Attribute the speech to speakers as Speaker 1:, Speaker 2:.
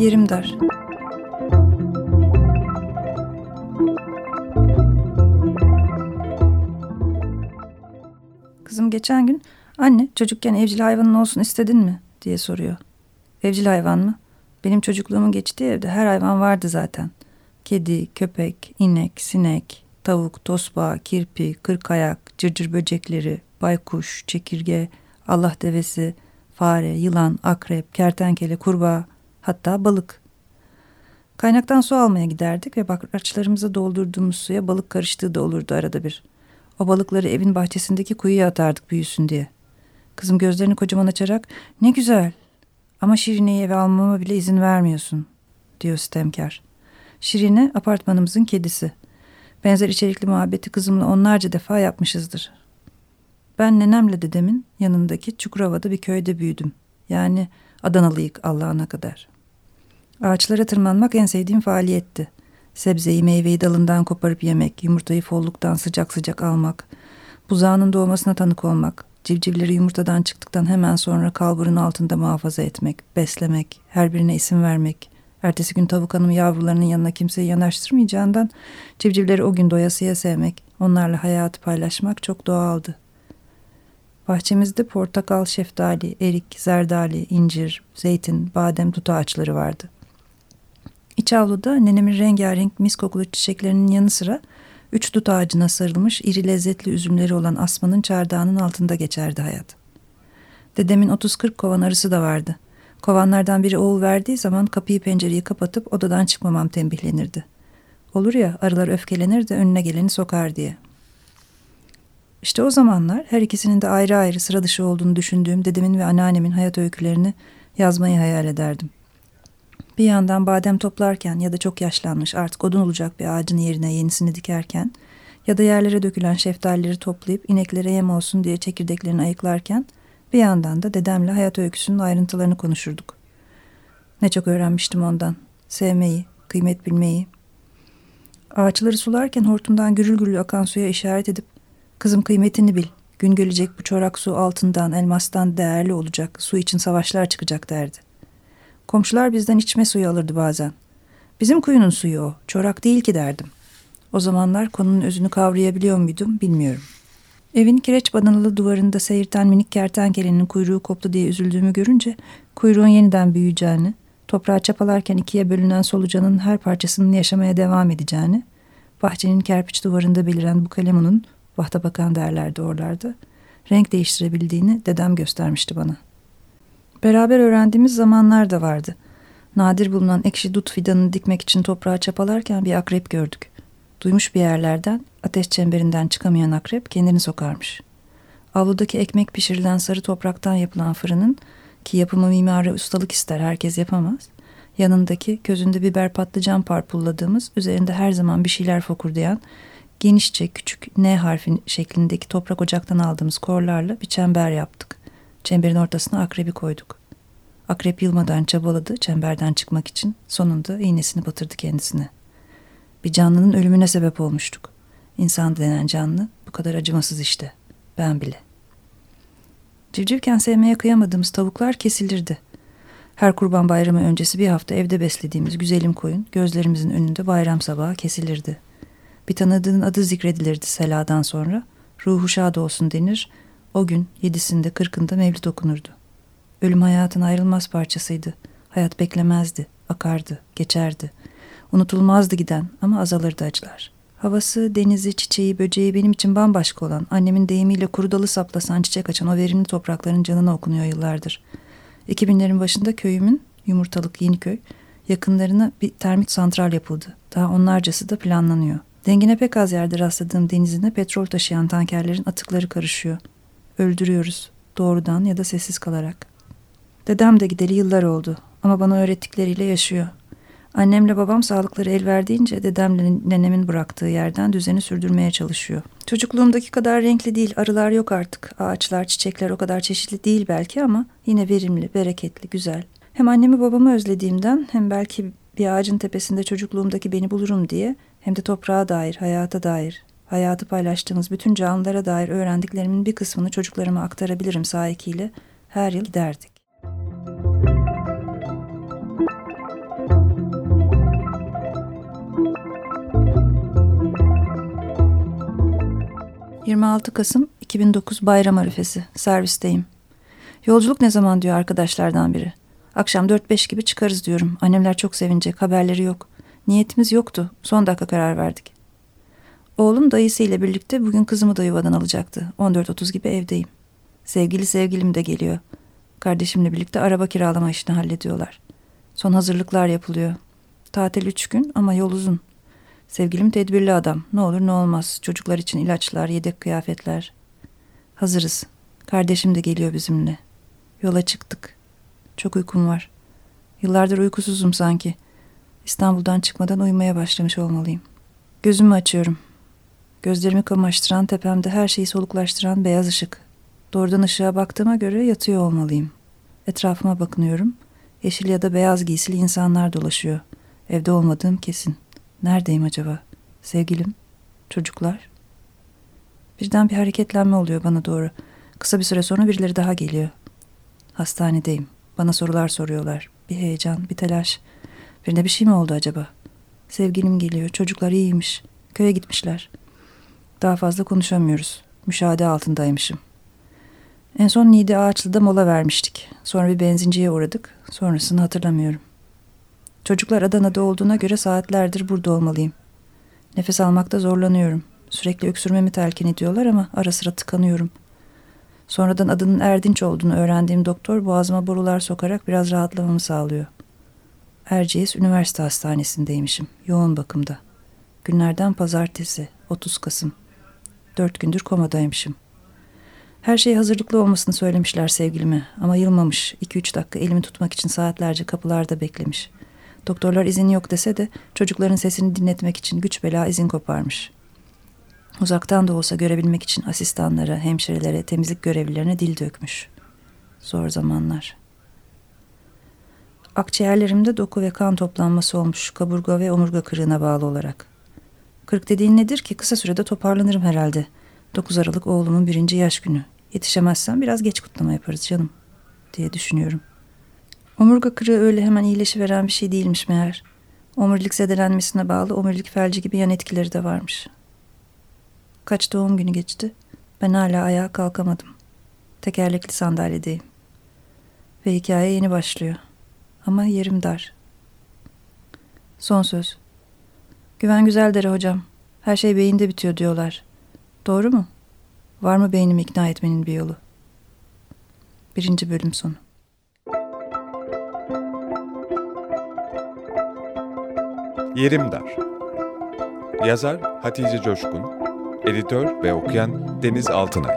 Speaker 1: Yerim dar. Kızım geçen gün anne çocukken evcil hayvanın olsun istedin mi diye soruyor. Evcil hayvan mı? Benim çocukluğumun geçtiği evde her hayvan vardı zaten. Kedi, köpek, inek, sinek, tavuk, tosbağa, kirpi, kırkayak, cırcır böcekleri, baykuş, çekirge, Allah devesi, fare, yılan, akrep, kertenkele, kurbağa, hatta balık. Kaynaktan su almaya giderdik ve bakraçlarımıza doldurduğumuz suya balık karıştığı da olurdu arada bir. O balıkları evin bahçesindeki kuyuya atardık büyüsün diye. Kızım gözlerini kocaman açarak ne güzel ama Şirine'yi eve almama bile izin vermiyorsun diyor sistemkar. Şirine apartmanımızın kedisi. Benzer içerikli muhabbeti kızımla onlarca defa yapmışızdır. Ben nenemle dedemin yanındaki Çukurova'da bir köyde büyüdüm. Yani Adanalıyık Allah'ına kadar. Ağaçlara tırmanmak en sevdiğim faaliyetti. Sebzeyi meyveyi dalından koparıp yemek, yumurtayı folluktan sıcak sıcak almak, buzağının doğmasına tanık olmak, civcivleri yumurtadan çıktıktan hemen sonra kalburun altında muhafaza etmek, beslemek, her birine isim vermek, ertesi gün tavuk hanım yavrularının yanına kimseyi yanaştırmayacağından civcivleri o gün doyasıya sevmek, onlarla hayatı paylaşmak çok doğaldı. Bahçemizde portakal, şeftali, erik, zerdali, incir, zeytin, badem tutu ağaçları vardı. İç avluda nenemin rengarenk mis kokulu çiçeklerinin yanı sıra üç dut ağacına sarılmış iri lezzetli üzümleri olan asmanın çardağının altında geçerdi hayat. Dedemin 30-40 kovan arısı da vardı. Kovanlardan biri oğul verdiği zaman kapıyı pencereyi kapatıp odadan çıkmamam tembihlenirdi. Olur ya arılar öfkelenir de önüne geleni sokar diye. İşte o zamanlar her ikisinin de ayrı ayrı sıra dışı olduğunu düşündüğüm dedemin ve anneannemin hayat öykülerini yazmayı hayal ederdim. Bir yandan badem toplarken ya da çok yaşlanmış artık odun olacak bir ağacın yerine yenisini dikerken ya da yerlere dökülen şeftalileri toplayıp ineklere yem olsun diye çekirdeklerini ayıklarken bir yandan da dedemle hayat öyküsünün ayrıntılarını konuşurduk. Ne çok öğrenmiştim ondan. Sevmeyi, kıymet bilmeyi. Ağaçları sularken hortumdan gürül gürül akan suya işaret edip kızım kıymetini bil. Gün gelecek bu çorak su altından, elmastan değerli olacak. Su için savaşlar çıkacak derdi. Komşular bizden içme suyu alırdı bazen. Bizim kuyunun suyu o, çorak değil ki derdim. O zamanlar konunun özünü kavrayabiliyor muydum bilmiyorum. Evin kireç badanalı duvarında seyirten minik kertenkelenin kuyruğu koptu diye üzüldüğümü görünce kuyruğun yeniden büyüyeceğini, toprağa çapalarken ikiye bölünen solucanın her parçasının yaşamaya devam edeceğini, bahçenin kerpiç duvarında beliren bu kalemunun, vahta bakan derlerdi oralarda, renk değiştirebildiğini dedem göstermişti bana.'' Beraber öğrendiğimiz zamanlar da vardı. Nadir bulunan ekşi dut fidanını dikmek için toprağa çapalarken bir akrep gördük. Duymuş bir yerlerden ateş çemberinden çıkamayan akrep kendini sokarmış. Avludaki ekmek pişirilen sarı topraktan yapılan fırının ki yapımı mimarı ustalık ister herkes yapamaz. Yanındaki közünde biber patlıcan parpulladığımız üzerinde her zaman bir şeyler fokurdayan genişçe küçük N harfi şeklindeki toprak ocaktan aldığımız korlarla bir çember yaptık. Çemberin ortasına akrebi koyduk. Akrep yılmadan çabaladı çemberden çıkmak için. Sonunda iğnesini batırdı kendisine. Bir canlının ölümüne sebep olmuştuk. İnsan denen canlı bu kadar acımasız işte. Ben bile. Civcivken sevmeye kıyamadığımız tavuklar kesilirdi. Her kurban bayramı öncesi bir hafta evde beslediğimiz güzelim koyun gözlerimizin önünde bayram sabahı kesilirdi. Bir tanıdığın adı zikredilirdi seladan sonra. Ruhu şad olsun denir o gün yedisinde kırkında mevlid okunurdu. Ölüm hayatın ayrılmaz parçasıydı. Hayat beklemezdi, akardı, geçerdi. Unutulmazdı giden ama azalırdı acılar. Havası, denizi, çiçeği, böceği benim için bambaşka olan, annemin deyimiyle kuru dalı saplasan çiçek açan o verimli toprakların canına okunuyor yıllardır. 2000'lerin başında köyümün, Yumurtalık Yeniköy, yakınlarına bir termit santral yapıldı. Daha onlarcası da planlanıyor. Dengine pek az yerde rastladığım denizine petrol taşıyan tankerlerin atıkları karışıyor öldürüyoruz doğrudan ya da sessiz kalarak. Dedem de gideli yıllar oldu ama bana öğrettikleriyle yaşıyor. Annemle babam sağlıkları el verdiğince dedemle nenemin bıraktığı yerden düzeni sürdürmeye çalışıyor. Çocukluğumdaki kadar renkli değil, arılar yok artık. Ağaçlar, çiçekler o kadar çeşitli değil belki ama yine verimli, bereketli, güzel. Hem annemi babamı özlediğimden hem belki bir ağacın tepesinde çocukluğumdaki beni bulurum diye hem de toprağa dair, hayata dair, hayatı paylaştığımız bütün canlılara dair öğrendiklerimin bir kısmını çocuklarıma aktarabilirim sahikiyle her yıl derdik. 26 Kasım 2009 Bayram Arifesi. Servisteyim. Yolculuk ne zaman diyor arkadaşlardan biri. Akşam 4-5 gibi çıkarız diyorum. Annemler çok sevinecek. Haberleri yok. Niyetimiz yoktu. Son dakika karar verdik. Oğlum dayısıyla birlikte bugün kızımı da yuvadan alacaktı. 14.30 gibi evdeyim. Sevgili sevgilim de geliyor. Kardeşimle birlikte araba kiralama işini hallediyorlar. Son hazırlıklar yapılıyor. Tatil üç gün ama yol uzun. Sevgilim tedbirli adam. Ne olur ne olmaz. Çocuklar için ilaçlar, yedek kıyafetler. Hazırız. Kardeşim de geliyor bizimle. Yola çıktık. Çok uykum var. Yıllardır uykusuzum sanki. İstanbul'dan çıkmadan uyumaya başlamış olmalıyım. Gözümü açıyorum. Gözlerimi kamaştıran, tepemde her şeyi soluklaştıran beyaz ışık. Doğrudan ışığa baktığıma göre yatıyor olmalıyım. Etrafıma bakınıyorum. Yeşil ya da beyaz giysili insanlar dolaşıyor. Evde olmadığım kesin.'' Neredeyim acaba? Sevgilim? Çocuklar? Birden bir hareketlenme oluyor bana doğru. Kısa bir süre sonra birileri daha geliyor. Hastanedeyim. Bana sorular soruyorlar. Bir heyecan, bir telaş. Birine bir şey mi oldu acaba? Sevgilim geliyor. Çocuklar iyiymiş. Köye gitmişler. Daha fazla konuşamıyoruz. Müşahede altındaymışım. En son Nide Ağaçlı'da mola vermiştik. Sonra bir benzinciye uğradık. Sonrasını hatırlamıyorum. Çocuklar Adana'da olduğuna göre saatlerdir burada olmalıyım. Nefes almakta zorlanıyorum. Sürekli öksürmemi telkin ediyorlar ama ara sıra tıkanıyorum. Sonradan adının Erdinç olduğunu öğrendiğim doktor boğazıma borular sokarak biraz rahatlamamı sağlıyor. Erciyes Üniversite Hastanesi'ndeymişim. Yoğun bakımda. Günlerden pazartesi, 30 Kasım. Dört gündür komadaymışım. Her şey hazırlıklı olmasını söylemişler sevgilime ama yılmamış. 2-3 dakika elimi tutmak için saatlerce kapılarda beklemiş.'' Doktorlar izin yok dese de çocukların sesini dinletmek için güç bela izin koparmış. Uzaktan da olsa görebilmek için asistanlara, hemşirelere, temizlik görevlilerine dil dökmüş. Zor zamanlar. Akciğerlerimde doku ve kan toplanması olmuş kaburga ve omurga kırığına bağlı olarak. Kırık dediğin nedir ki kısa sürede toparlanırım herhalde. 9 Aralık oğlumun birinci yaş günü. Yetişemezsem biraz geç kutlama yaparız canım diye düşünüyorum. Omurga kırığı öyle hemen iyileşiveren bir şey değilmiş meğer. Omurilik zedelenmesine bağlı omurilik felci gibi yan etkileri de varmış. Kaç doğum günü geçti. Ben hala ayağa kalkamadım. Tekerlekli sandalyedeyim. Ve hikaye yeni başlıyor. Ama yerim dar. Son söz. Güven Güzeldere hocam. Her şey beyinde bitiyor diyorlar. Doğru mu? Var mı beynimi ikna etmenin bir yolu? Birinci bölüm sonu.
Speaker 2: Yerim Dar Yazar Hatice Coşkun Editör ve okuyan Deniz Altınay